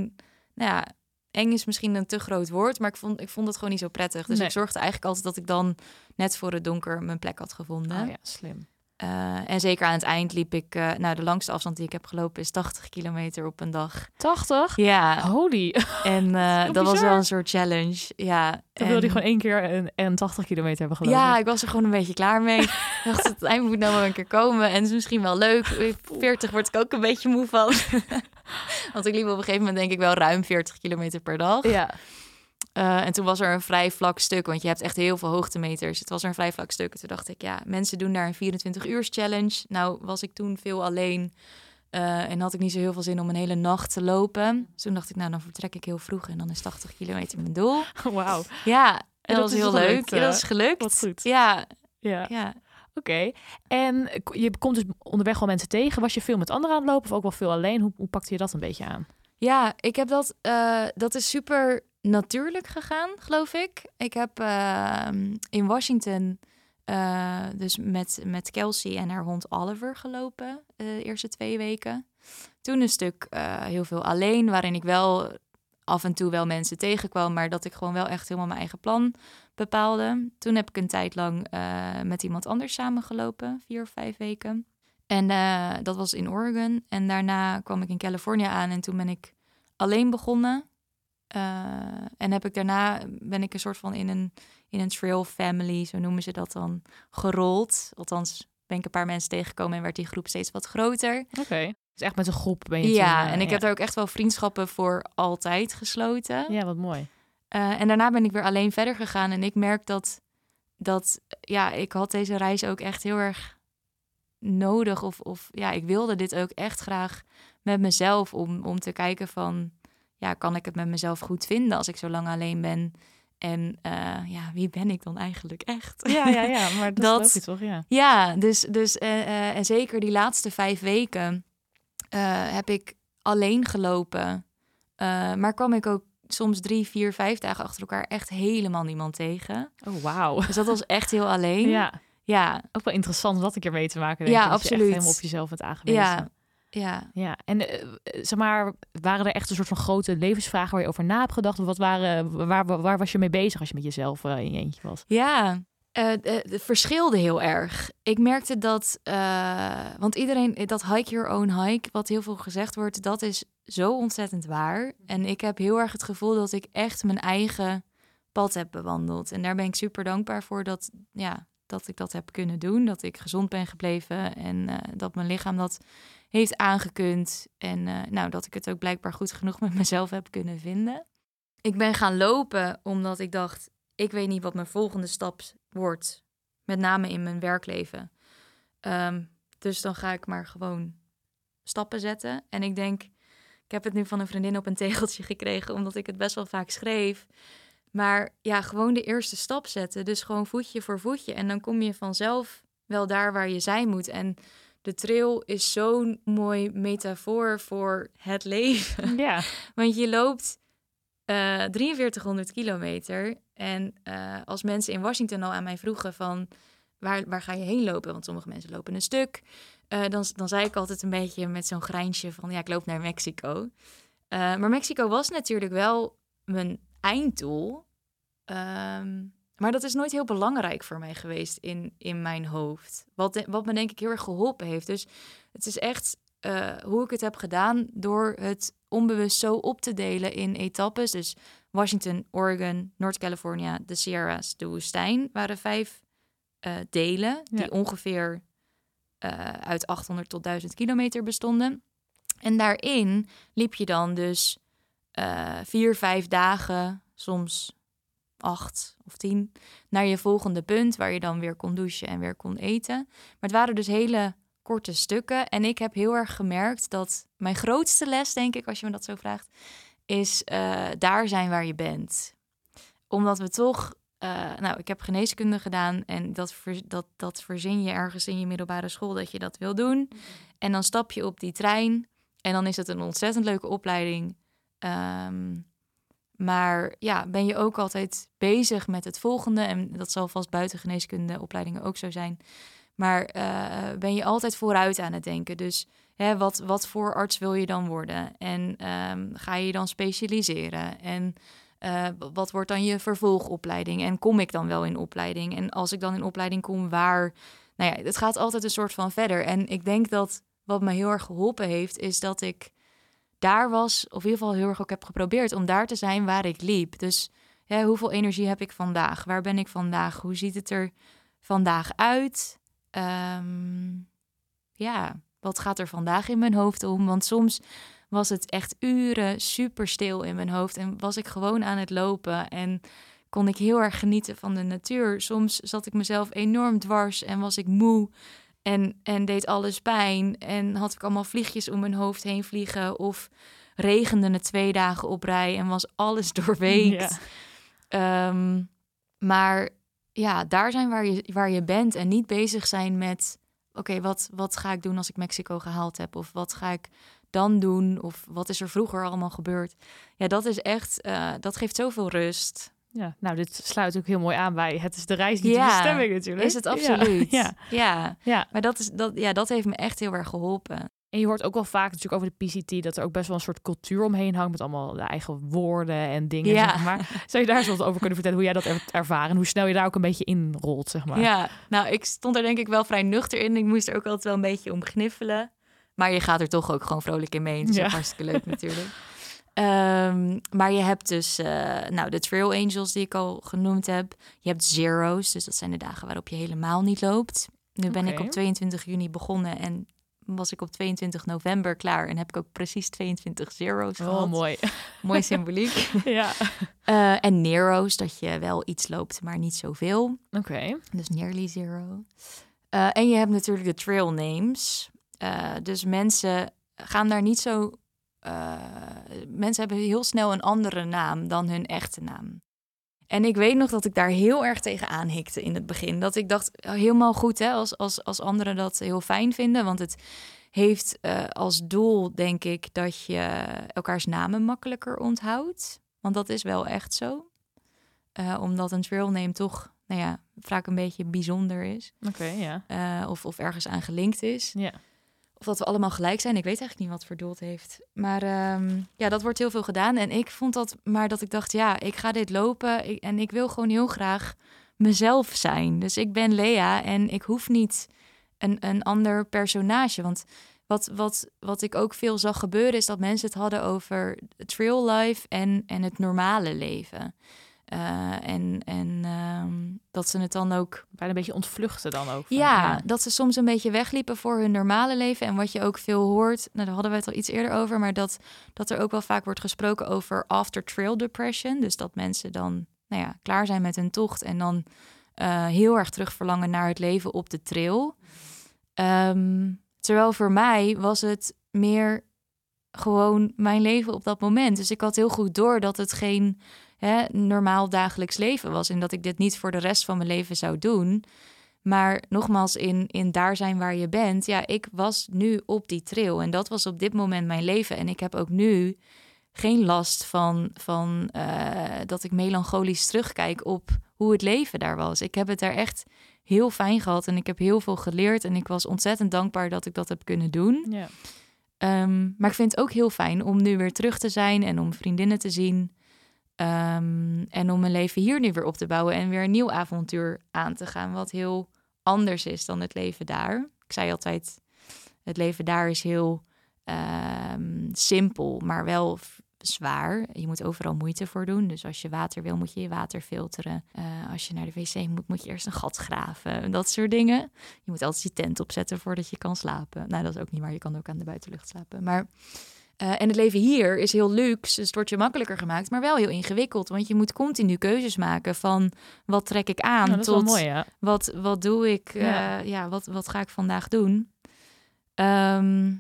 nou ja, eng is misschien een te groot woord, maar ik vond, ik vond het gewoon niet zo prettig. Dus
Nee.
ik zorgde eigenlijk altijd dat ik dan net voor het donker mijn plek had gevonden.
Oh ja, slim.
Uh, en zeker aan het eind liep ik, uh, nou de langste afstand die ik heb gelopen is 80 kilometer op een dag.
80?
Ja,
Holy.
en (laughs) uh,
heel
dat was wel een soort challenge. Ja,
Dan
en-
wilde hij gewoon één keer een, een 80 kilometer hebben gelopen.
Ja, ik was er gewoon een beetje klaar mee. ik dacht, het eind moet nou wel een keer komen. En het is misschien wel leuk. (laughs) 40 word ik ook een beetje moe van. (laughs) Want ik liep op een gegeven moment denk ik wel ruim 40 kilometer per dag.
Ja.
Uh, en toen was er een vrij vlak stuk, want je hebt echt heel veel hoogtemeters. Het was er een vrij vlak stuk. En toen dacht ik, ja, mensen doen daar een 24 uur challenge. Nou was ik toen veel alleen uh, en had ik niet zo heel veel zin om een hele nacht te lopen. Dus toen dacht ik, nou dan vertrek ik heel vroeg en dan is 80 kilometer mijn doel. (laughs)
Wauw.
Ja, en
dat
dat, was heel
gelukt,
leuk. Dat is
eh.
gelukt.
Wat goed.
Ja,
Ja.
ja.
Oké. En je komt dus onderweg wel mensen tegen. Was je veel met anderen aan het lopen of ook wel veel alleen? Hoe, hoe pakte je dat een beetje aan?
Ja, ik heb dat. Uh, dat is super natuurlijk gegaan, geloof ik. Ik heb uh, in Washington uh, dus met, met Kelsey en haar hond Oliver gelopen uh, de eerste twee weken. Toen een stuk uh, heel veel alleen, waarin ik wel af en toe wel mensen tegenkwam, maar dat ik gewoon wel echt helemaal mijn eigen plan bepaalde. Toen heb ik een tijd lang met iemand anders samengelopen, vier of vijf weken. En dat was in Oregon. En daarna kwam ik in Californië aan en toen ben ik alleen begonnen. Uh, en heb ik daarna ben ik een soort van in een, in een trail family, zo noemen ze dat dan, gerold. Althans, ben ik een paar mensen tegengekomen en werd die groep steeds wat groter.
Oké. Okay. Dus echt met een groep ben je
Ja,
toen, uh,
en ik
ja.
heb daar ook echt wel vriendschappen voor altijd gesloten.
Ja, wat mooi.
Uh, en daarna ben ik weer alleen verder gegaan. En ik merk dat, dat ja, ik had deze reis ook echt heel erg nodig. Of, of ja, ik wilde dit ook echt graag met mezelf om, om te kijken van... Ja, kan ik het met mezelf goed vinden als ik zo lang alleen ben? En uh, ja, wie ben ik dan eigenlijk echt?
Ja, ja, ja, (laughs) maar dat, dat is toch? Ja,
ja dus, dus uh, uh, en zeker die laatste vijf weken heb ik alleen gelopen. maar kwam ik ook soms drie, vier, vijf dagen achter elkaar echt helemaal niemand tegen.
Oh, wauw.
Dus dat was echt heel alleen.
Ja.
Ja.
Ook wel interessant om dat een keer mee te maken. Denk
ja,
ik, dat
absoluut.
Je echt helemaal op jezelf bent aangewezen.
Ja. Ja.
ja. En uh, zeg maar, waren er echt een soort van grote levensvragen waar je over na hebt gedacht? Of wat waren, waar, waar, waar was je mee bezig als je met jezelf uh, in je eentje was?
Ja, uh, het verschilde heel erg. Ik merkte dat, uh, want iedereen, dat hike your own hike, wat heel veel gezegd wordt, dat is zo ontzettend waar. En ik heb heel erg het gevoel dat ik echt mijn eigen pad heb bewandeld. En daar ben ik super dankbaar voor dat, ja, dat ik dat heb kunnen doen. Dat ik gezond ben gebleven en uh, dat mijn lichaam dat heeft aangekund. En uh, nou, dat ik het ook blijkbaar goed genoeg met mezelf heb kunnen vinden. Ik ben gaan lopen omdat ik dacht, ik weet niet wat mijn volgende stap wordt. Met name in mijn werkleven. Um, dus dan ga ik maar gewoon stappen zetten. En ik denk, ik heb het nu van een vriendin op een tegeltje (laughs) gekregen, omdat ik het best wel vaak schreef. Maar ja, gewoon de eerste stap zetten. Dus gewoon voetje voor voetje. En dan kom je vanzelf wel daar waar je zijn moet. En de trail is zo'n mooi metafoor voor het leven.
Ja. (laughs)
Want je loopt uh, 4300 kilometer. En uh, als mensen in Washington al aan mij vroegen van... Waar, waar ga je heen lopen? Want sommige mensen lopen een stuk. Uh, dan, dan zei ik altijd een beetje met zo'n grijnsje van... ja, ik loop naar Mexico. Maar Mexico was natuurlijk wel mijn einddoel. Um, maar dat is nooit heel belangrijk voor mij geweest in, in mijn hoofd. Wat, wat me denk ik heel erg geholpen heeft. Dus het is echt uh, hoe ik het heb gedaan door het onbewust zo op te delen in etappes. Dus Washington, Oregon, Noord-California, de Sierras, de woestijn waren vijf uh, delen die
Ja.
ongeveer eh, uit 800 tot 1000 kilometer bestonden. En daarin liep je dan dus vier, vijf dagen, soms acht of tien, naar je volgende punt, waar je dan weer kon douchen en weer kon eten. Maar het waren dus hele korte stukken. En ik heb heel erg gemerkt dat mijn grootste les, denk ik, als je me dat zo vraagt, is uh, daar zijn waar je bent. Omdat we toch uh, nou, ik heb geneeskunde gedaan en dat, dat, dat verzin je ergens in je middelbare school dat je dat wil doen. En dan stap je op die trein en dan is het een ontzettend leuke opleiding. Um, maar ja, ben je ook altijd bezig met het volgende. En dat zal vast buiten geneeskunde opleidingen ook zo zijn. Maar uh, ben je altijd vooruit aan het denken. Dus hè, wat, wat voor arts wil je dan worden? En um, ga je dan specialiseren? En uh, wat wordt dan je vervolgopleiding? En kom ik dan wel in opleiding? En als ik dan in opleiding kom, waar? Nou ja, het gaat altijd een soort van verder. En ik denk dat wat me heel erg geholpen heeft, is dat ik daar was, of in ieder geval heel erg ook heb geprobeerd om daar te zijn waar ik liep. Dus hoeveel energie heb ik vandaag? Waar ben ik vandaag? Hoe ziet het er vandaag uit? Um, ja, wat gaat er vandaag in mijn hoofd om? Want soms was het echt uren super stil in mijn hoofd en was ik gewoon aan het lopen en kon ik heel erg genieten van de natuur. Soms zat ik mezelf enorm dwars en was ik moe en, en deed alles pijn en had ik allemaal vliegjes om mijn hoofd heen vliegen of regende het twee dagen op rij en was alles (laughs) doorweekt. Ja. Um, maar ja, daar zijn waar je, waar je bent en niet bezig zijn met oké, wat, wat ga ik doen als ik Mexico gehaald heb? Of wat ga ik dan doen? Of wat is er vroeger allemaal gebeurd? Ja, dat is echt, uh, dat geeft zoveel rust.
Ja, nou, dit sluit ook heel mooi aan bij het is de reis niet ja, de bestemming natuurlijk.
Is het absoluut. Ja, ja. ja. Maar dat, is, dat, ja, dat heeft me echt heel erg geholpen.
En je hoort ook wel vaak natuurlijk over de PCT dat er ook best wel een soort cultuur omheen hangt met allemaal de eigen woorden en dingen. Ja. Zeg maar. Zou je daar eens wat over kunnen vertellen hoe jij dat hebt ervaren? Hoe snel je daar ook een beetje in rolt, zeg maar?
Ja, nou, ik stond er denk ik wel vrij nuchter in. Ik moest er ook altijd wel een beetje om gniffelen. Maar je gaat er toch ook gewoon vrolijk in mee. Dat is ja. hartstikke leuk natuurlijk. (laughs) Um, maar je hebt dus uh, nou, de Trail Angels die ik al genoemd heb. Je hebt Zero's, dus dat zijn de dagen waarop je helemaal niet loopt. Nu ben okay. ik op 22 juni begonnen en was ik op 22 november klaar en heb ik ook precies 22 zero's
oh,
gehad.
mooi. (laughs)
Mooi symboliek. (laughs)
ja.
Uh, en Nero's, dat je wel iets loopt, maar niet zoveel.
Oké. Okay.
Dus nearly zero. Uh, en je hebt natuurlijk de trail names. Uh, dus mensen gaan daar niet zo... mensen hebben heel snel een andere naam dan hun echte naam. En ik weet nog dat ik daar heel erg tegen aanhikte in het begin. Dat ik dacht, helemaal goed hè, als, als, als anderen dat heel fijn vinden. Want het heeft uh, als doel, denk ik, dat je elkaars namen makkelijker onthoudt. Want dat is wel echt zo. Uh, omdat een trail name toch, nou ja, vaak een beetje bijzonder is.
Oké, okay, ja.
Uh, of, of ergens aan gelinkt is.
Ja.
Of dat we allemaal gelijk zijn. Ik weet eigenlijk niet wat verdoeld heeft. Maar um, ja, dat wordt heel veel gedaan. En ik vond dat maar dat ik dacht, ja, ik ga dit lopen. Ik, en ik wil gewoon heel graag mezelf zijn. Dus ik ben Lea en ik hoef niet een, een ander personage. Want wat, wat, wat ik ook veel zag gebeuren, is dat mensen het hadden over trail life en, en het normale leven. Uh, en en um, dat ze het dan ook.
Bijna een beetje ontvluchten dan ook.
Van, ja, ja, dat ze soms een beetje wegliepen voor hun normale leven. En wat je ook veel hoort, nou, daar hadden we het al iets eerder over, maar dat, dat er ook wel vaak wordt gesproken over after trail depression. Dus dat mensen dan nou ja, klaar zijn met hun tocht en dan uh, heel erg terug verlangen naar het leven op de trail. Um, terwijl voor mij was het meer gewoon mijn leven op dat moment. Dus ik had heel goed door dat het geen hè, normaal dagelijks leven was. En dat ik dit niet voor de rest van mijn leven zou doen. Maar nogmaals, in, in daar zijn waar je bent. Ja, ik was nu op die trail. En dat was op dit moment mijn leven. En ik heb ook nu geen last van, van uh, dat ik melancholisch terugkijk op hoe het leven daar was. Ik heb het daar echt heel fijn gehad en ik heb heel veel geleerd. En ik was ontzettend dankbaar dat ik dat heb kunnen doen.
Ja.
Um, maar ik vind het ook heel fijn om nu weer terug te zijn en om vriendinnen te zien. Um, en om mijn leven hier nu weer op te bouwen en weer een nieuw avontuur aan te gaan, wat heel anders is dan het leven daar. Ik zei altijd, het leven daar is heel um, simpel, maar wel zwaar. Je moet overal moeite voor doen. Dus als je water wil, moet je je water filteren. Eh, als je naar de wc moet, moet je eerst een gat graven. Dat soort dingen. Je moet altijd je tent opzetten voordat je kan slapen. Nou, dat is ook niet waar. Je kan ook aan de buitenlucht slapen. Maar eh, en het leven hier is heel luxe, dus het wordt je makkelijker gemaakt, maar wel heel ingewikkeld. Want je moet continu keuzes maken van wat trek ik aan
Nou,
tot
mooi, ja.
wat, wat doe ik, eh,
Ja.
ja, wat, wat ga ik vandaag doen. Ehm,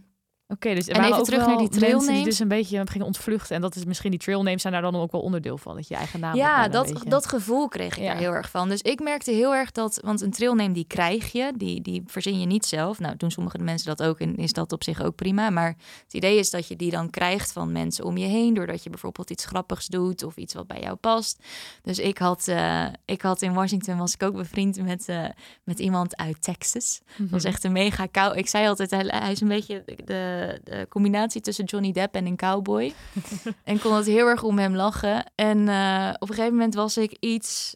Oké, dus
En even terug naar die trailnames.
dus een beetje gingen ontvluchten. En dat is misschien die trailnames zijn daar dan ook wel onderdeel van. Dat je eigen naam
ja, dat, dat gevoel kreeg ik
Ja.
er heel erg van. Dus ik merkte heel erg dat, want een trailname die krijg je, die, die verzin je niet zelf. Nou, doen sommige mensen dat ook en is dat op zich ook prima. Maar het idee is dat je die dan krijgt van mensen om je heen, doordat je bijvoorbeeld iets grappigs doet of iets wat bij jou past. Dus ik had, eh, ik had in Washington was ik ook bevriend met, eh, met iemand uit Texas. Dat was echt een mega kou. Ik zei altijd, hij, hij is een beetje de, de combinatie tussen Johnny Depp en een cowboy. (laughs) en kon het heel erg om hem lachen. En eh, op een gegeven moment was ik iets,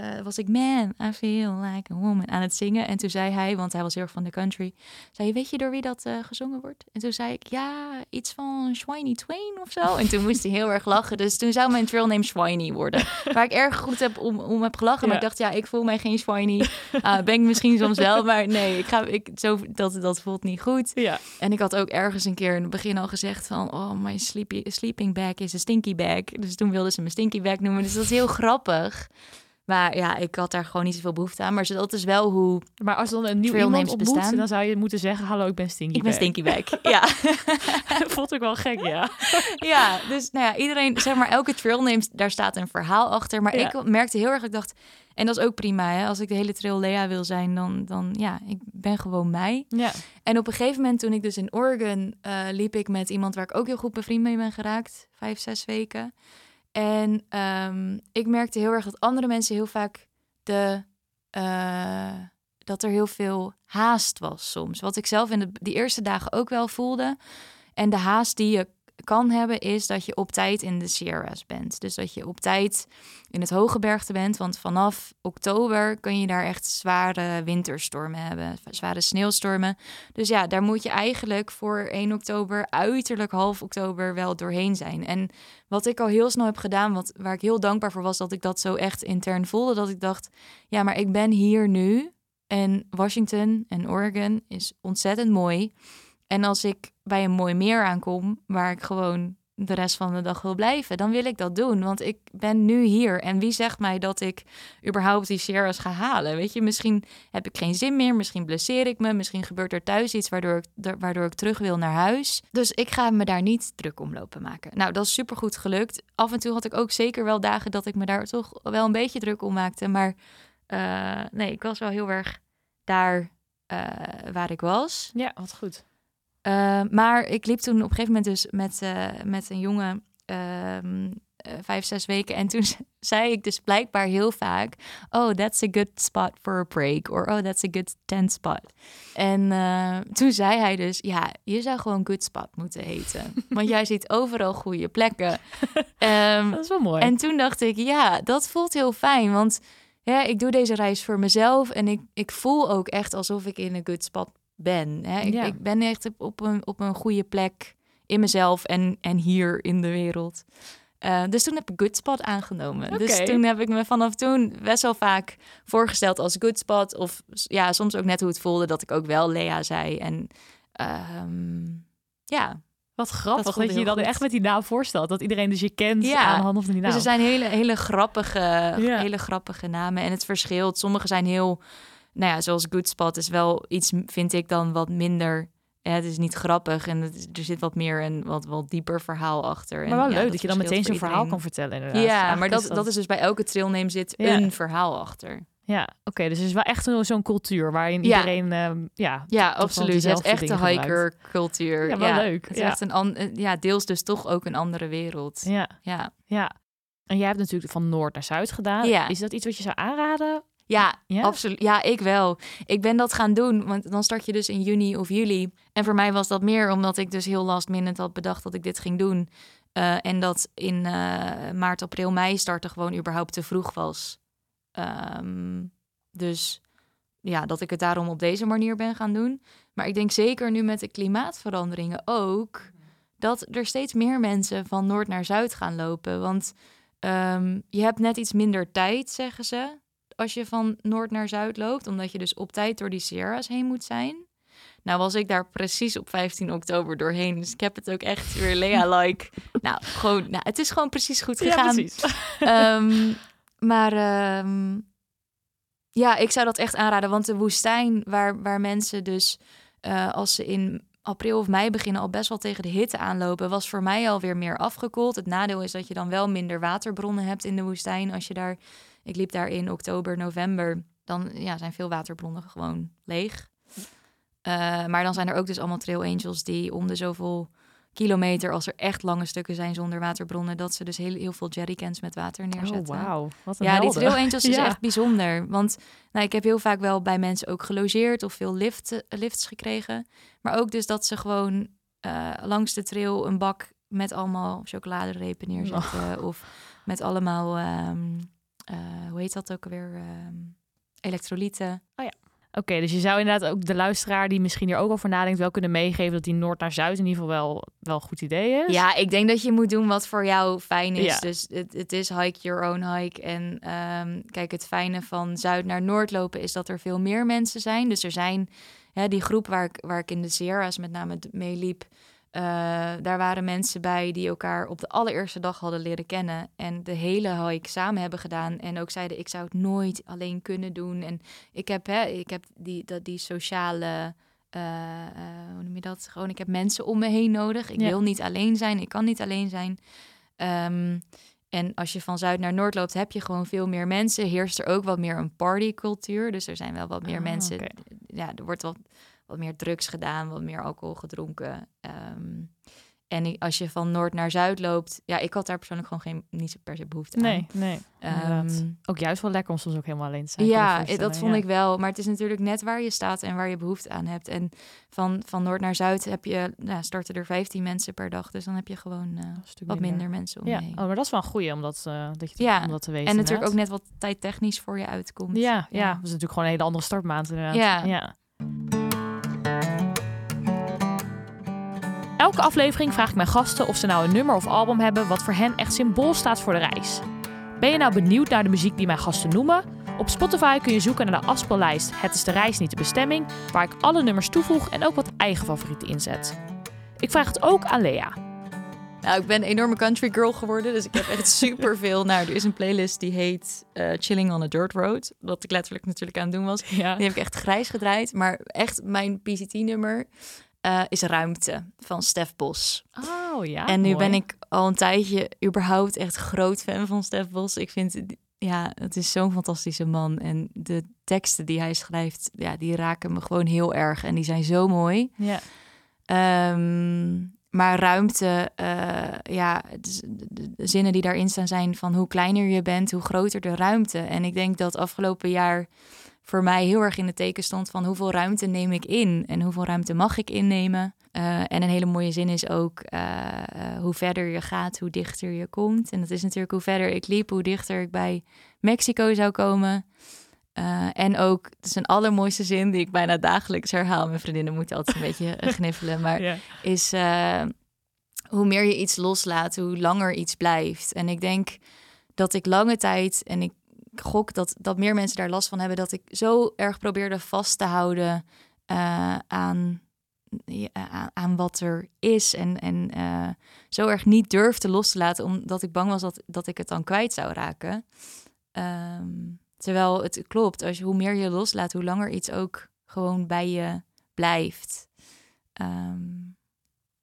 eh, was ik man, I feel like a woman aan het zingen. En toen zei hij, want hij was heel erg van de country, zei je, weet je door wie dat eh, gezongen wordt? En toen zei ik, ja, iets van Swiney Twain of zo. En toen moest hij heel erg lachen. Dus toen zou mijn trail name Swiney worden. (laughs) Waar ik erg goed heb om, om heb gelachen. Maar ik dacht, ja, ik voel mij geen Swiney. Ah, ben ik misschien soms wel, maar nee, ik ga, ik, zo, dat, dat voelt niet goed.
Ja.
En ik had ook ergens een keer in het begin al gezegd van... oh, my sleepy, sleeping bag is een stinky bag. Dus toen wilden ze me stinky bag noemen. Dus dat is heel grappig. Maar ja, ik had daar gewoon niet zoveel behoefte aan. Maar dat is wel hoe...
Maar als dan een nieuw iemand ontmoet,
bestaan.
dan zou je moeten zeggen... Hallo, ik ben Stinky
Ik ben stinky (laughs) ja. (laughs)
Voelt ook wel gek, ja. (laughs)
ja, dus nou ja, iedereen... Zeg maar, elke trail names, daar staat een verhaal achter. Maar
Ja.
ik merkte heel erg, ik dacht... En dat is ook prima, hè. Als ik de hele trail Lea wil zijn, dan, dan ja, ik ben gewoon mij.
Ja.
En op een gegeven moment, toen ik dus in Oregon eh, liep ik met iemand waar ik ook heel goed bevriend mee ben geraakt, vijf, zes weken. En ehm, ik merkte heel erg dat andere mensen heel vaak de. eh, dat er heel veel haast was soms. Wat ik zelf in de, die eerste dagen ook wel voelde. En de haast die je kan hebben, is dat je op tijd in de Sierras bent. Dus dat je op tijd in het hoge bergte bent. Want vanaf oktober kun je daar echt zware winterstormen hebben. Zware sneeuwstormen. Dus ja, daar moet je eigenlijk voor 1 oktober, uiterlijk half oktober, wel doorheen zijn. En wat ik al heel snel heb gedaan, wat, waar ik heel dankbaar voor was, dat ik dat zo echt intern voelde. Dat ik dacht, ja, maar ik ben hier nu. En Washington en Oregon is ontzettend mooi. En als ik bij een mooi meer aankom, waar ik gewoon de rest van de dag wil blijven, dan wil ik dat doen. Want ik ben nu hier. En wie zegt mij dat ik überhaupt die Sierras ga halen? Weet je, misschien heb ik geen zin meer. Misschien blesseer ik me. Misschien gebeurt er thuis iets waardoor ik, waardoor ik terug wil naar huis. Dus ik ga me daar niet druk om lopen maken. Nou, dat is supergoed gelukt. Af en toe had ik ook zeker wel dagen dat ik me daar toch wel een beetje druk om maakte. Maar eh, nee, ik was wel heel erg daar eh, waar ik was.
Ja, wat goed.
Uh, maar ik liep toen op een gegeven moment dus met, uh, met een jongen um, uh, vijf, zes weken. En toen (laughs) zei ik dus blijkbaar heel vaak... Oh, that's a good spot for a break. Or oh, that's a good tent spot. En uh, toen zei hij dus... Ja, je zou gewoon good spot moeten heten. (laughs) Want jij ziet overal goede plekken.
Um, dat is wel mooi.
En toen dacht ik, ja, dat voelt heel fijn. Want ja, ik doe deze reis voor mezelf. En ik, ik voel ook echt alsof ik in een good spot ben. Hè? Ik,
Ja.
ik ben echt op een, op een goede plek in mezelf en, en hier in de wereld. Uh, dus toen heb ik Good Spot aangenomen. Dus toen heb ik me vanaf toen best wel vaak voorgesteld als Good Spot. Of ja, soms ook net hoe het voelde dat ik ook wel Lea zei. En ehm, ja,
Wat grappig dat, je je dan
goed.
echt met die naam voorstelt. Dat iedereen dus je kent
Ja.
aan de hand van die naam.
Dus er zijn hele, hele, grappige,
Ja.
hele grappige namen. En het verschilt. Sommige zijn heel, nou ja, zoals Good Spot is wel iets, vind ik dan wat minder. Het is niet grappig en het is- er zit wat meer een wat, wat dieper verhaal achter.
maar wel
ja,
leuk dat, je dan meteen zo'n verhaal kan vertellen inderdaad.
Ja,
Eigenlijk
maar dat, dat is dus bij elke trailname zit
Ja.
een verhaal achter.
Ja, oké. dus het is wel echt zo- zo'n cultuur waarin
Ja.
iedereen... ehm, ja,
Ja, absoluut. Het is
dezelfde
echt de hiker-cultuur.
Ja, wel leuk.
Het is
Ja.
echt een an- eh, ja, deels dus toch ook een andere wereld.
ja,
Ja.
ja. En jij hebt natuurlijk van noord naar zuid gedaan. Is dat iets wat je zou aanraden?
Ja,
Ja?
absoluut. Ja, ik wel. Ik ben dat gaan doen, want dan start je dus in juni of juli. En voor mij was dat meer omdat ik dus heel last minute had bedacht dat ik dit ging doen. Eh, en dat in eh, maart, april, mei starten gewoon überhaupt te vroeg was. Ehm, dus ja, dat ik het daarom op deze manier ben gaan doen. Maar ik denk zeker nu met de klimaatveranderingen ook... dat er steeds meer mensen van noord naar zuid gaan lopen. Want ehm, je hebt net iets minder tijd, zeggen ze, als je van noord naar zuid loopt, omdat je dus op tijd door die Sierra's heen moet zijn. Nou was ik daar precies op 15 oktober doorheen. Dus ik heb het ook echt weer Lea-like. (laughs) nou, gewoon, nou, het is gewoon precies goed gegaan.
Ja, precies. (laughs)
Ehm, maar ehm, ja, ik zou dat echt aanraden. Want de woestijn, waar, waar mensen dus eh, als ze in april of mei beginnen al best wel tegen de hitte aanlopen, was voor mij alweer meer afgekoeld. Het nadeel is dat je dan wel minder waterbronnen hebt in de woestijn. Als je daar, ik liep daar in oktober, november, dan ja, zijn veel waterbronnen gewoon leeg. Uh, maar dan zijn er ook dus allemaal trail angels die om de zoveel kilometer, als er echt lange stukken zijn zonder waterbronnen, dat ze dus heel, heel veel jerrycans met water neerzetten.
Oh, wauw. Wat een
ja, die trail angels is (laughs) echt bijzonder. Want nou, ik heb heel vaak wel bij mensen ook gelogeerd of veel lift, lifts gekregen. Maar ook dus dat ze gewoon eh, langs de trail een bak met allemaal chocoladerepen neerzetten. Of met allemaal, ehm, eh, hoe heet dat ook alweer? Ehm elektrolyten.
Oké, dus je zou inderdaad ook de luisteraar die misschien hier ook over nadenkt wel kunnen meegeven dat die noord naar zuid in ieder geval wel, wel een goed idee is.
Ja, ik denk dat je moet doen wat voor jou fijn is.
Ja.
Dus het, het is hike your own hike. En ehm, kijk, het fijne van zuid naar noord lopen is dat er veel meer mensen zijn. Dus er zijn hè, die groep waar ik, waar ik in de Sierra's met name d- mee liep. Eh, daar waren mensen bij die elkaar op de allereerste dag hadden leren kennen. En de hele hike samen hebben gedaan. En ook zeiden, ik zou het nooit alleen kunnen doen. En ik heb, hè, ik heb die, dat, die sociale... eh, eh, hoe noem je dat? Gewoon, ik heb mensen om me heen nodig. Ik
Ja.
wil niet alleen zijn. Ik kan niet alleen zijn. Ehm, en als je van zuid naar noord loopt, heb je gewoon veel meer mensen. Heerst er ook wat meer een partycultuur. Dus er zijn wel wat meer
Ah,
mensen. Ja, er wordt wat, wat meer drugs gedaan, wat meer alcohol gedronken. Ehm, en als je van noord naar zuid loopt, ja, ik had daar persoonlijk gewoon geen, niet zo per se behoefte aan.
Nee, nee.
Ehm,
ook juist wel lekker om soms ook helemaal alleen te zijn.
ja, dat vond
ja.
ik wel. Maar het is natuurlijk net waar je staat en waar je behoefte aan hebt. En van, van noord naar zuid heb je, nou, starten er 15 mensen per dag. Dus dan heb je gewoon
stuk
wat minder mensen om
Ja,
je heen.
oh, maar dat is wel een goeie om dat, eh, dat, je,
Ja,
om dat te weten.
en natuurlijk ook net wat tijdtechnisch voor je uitkomt.
Ja, ja. is natuurlijk gewoon een hele andere startmaand inderdaad.
Ja.
ja. Elke aflevering vraag ik mijn gasten of ze nou een nummer of album hebben wat voor hen echt symbool staat voor de reis. Ben je nou benieuwd naar de muziek die mijn gasten noemen? Op Spotify kun je zoeken naar de afspeellijst Het is de reis, niet de bestemming, waar ik alle nummers toevoeg en ook wat eigen favorieten inzet. Ik vraag het ook aan Lea.
Nou, ik ben een enorme country girl geworden, dus ik heb echt (laughs) superveel. Nou, er is een playlist die heet eh, Chilling on a Dirt Road, wat ik letterlijk natuurlijk aan het doen was.
Ja.
Die heb ik echt grijs gedraaid, maar echt mijn PCT-nummer eh, is Ruimte van Stef Bos.
Oh ja.
en nu
mooi.
ben ik al een tijdje überhaupt echt groot fan van Stef Bos. Ik vind, ja, het is zo'n fantastische man. En de teksten die hij schrijft, ja, die raken me gewoon heel erg. En die zijn zo mooi.
Ja.
Ehm, maar ruimte, eh, ja, de zinnen die daarin staan zijn van hoe kleiner je bent, hoe groter de ruimte. En ik denk dat afgelopen jaar voor mij heel erg in het teken stond van hoeveel ruimte neem ik in en hoeveel ruimte mag ik innemen. Eh, en een hele mooie zin is ook eh, eh, hoe verder je gaat, hoe dichter je komt. En dat is natuurlijk hoe verder ik liep, hoe dichter ik bij Mexico zou komen. En ook, het is een allermooiste zin die ik bijna dagelijks herhaal. Mijn vriendinnen moeten altijd een beetje (laughs) gniffelen. Maar is hoe meer je iets loslaat, hoe langer iets blijft. En ik denk dat ik lange tijd, en ik gok dat, dat meer mensen daar last van hebben, dat ik zo erg probeerde vast te houden eh, aan, aan wat er is. En, en eh, zo erg niet durfde los te laten, omdat ik bang was dat, dat ik het dan kwijt zou raken. Ehm, terwijl het klopt, als je, hoe meer je loslaat, hoe langer iets ook gewoon bij je blijft. Ehm,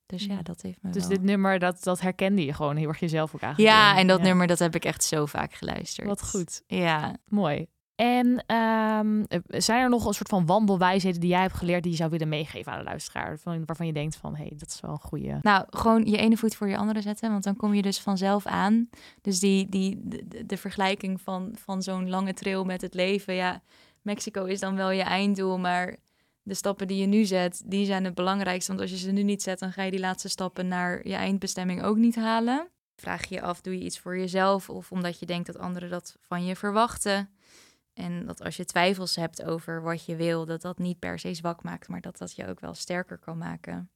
dus ja,
Ja.
dat heeft me
Dus
wel...
dit nummer, dat, dat herkende je gewoon heel erg jezelf ook eigenlijk.
Ja, en dat
Ja.
nummer, dat heb ik echt zo vaak geluisterd.
Wat goed.
Ja,
Mooi. En ehm, eh, zijn er nog een soort van wandelwijsheden die jij hebt geleerd die je zou willen meegeven aan de luisteraar? Waarvan, waarvan je denkt van, hé, hey, dat is wel een goede.
nou, gewoon je ene voet voor je andere zetten, want dan kom je dus vanzelf aan. Dus die, die, de- de vergelijking van, van zo'n lange trail met het leven, ja, Mexico is dan wel je einddoel, maar de stappen die je nu zet, die zijn het belangrijkste. Want als je ze nu niet zet, dan ga je die laatste stappen naar je eindbestemming ook niet halen. Vraag je je af, doe je iets voor jezelf of omdat je denkt dat anderen dat van je verwachten? En dat als je twijfels hebt over wat je wil, dat dat niet per se zwak maakt, maar dat dat je ook wel sterker kan maken.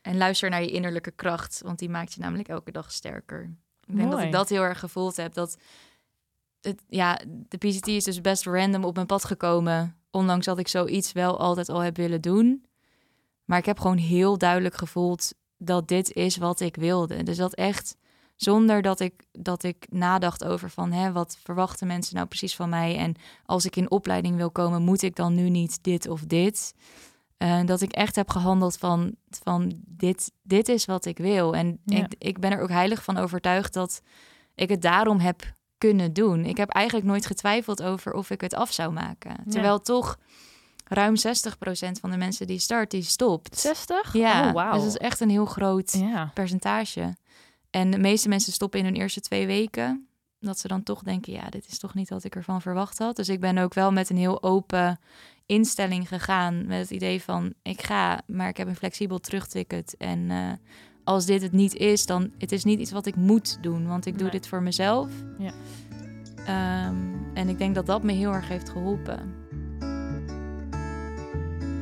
En luister naar je innerlijke kracht, want die maakt je namelijk elke dag sterker. Ik denk dat ik dat heel erg gevoeld heb. Dat het, ja, de PCT is dus best random op mijn pad gekomen. Ondanks dat ik zoiets wel altijd al heb willen doen. Maar ik heb gewoon heel duidelijk gevoeld dat dit is wat ik wilde. Dus dat echt zonder dat ik, dat ik nadacht over van hè, wat verwachten mensen nou precies van mij. En als ik in opleiding wil komen, moet ik dan nu niet dit of dit. Eh, dat ik echt heb gehandeld van, van dit, dit is wat ik wil. En
Ja.
ik, ik ben er ook heilig van overtuigd dat ik het daarom heb kunnen doen. Ik heb eigenlijk nooit getwijfeld over of ik het af zou maken. Terwijl toch ruim 60% van de mensen die start, die stopt.
60?
Ja,
Oh, wauw.
dus dat is echt een heel groot
Ja.
percentage. En de meeste mensen stoppen in hun eerste twee weken. Dat ze dan toch denken, ja, dit is toch niet wat ik ervan verwacht had. Dus ik ben ook wel met een heel open instelling gegaan. Met het idee van, ik ga, maar ik heb een flexibel terugticket. En eh, als dit het niet is, dan het is niet iets wat ik moet doen. Want ik doe dit voor mezelf.
Ja.
Ehm, en ik denk dat dat me heel erg heeft geholpen.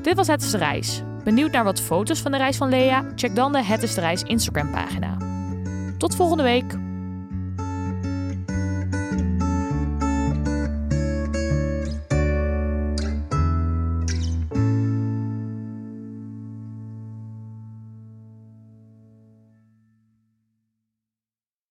Dit was Het is de Reis. Benieuwd naar wat foto's van de reis van Lea? Check dan de Het is de Reis Instagram pagina. Tot volgende week.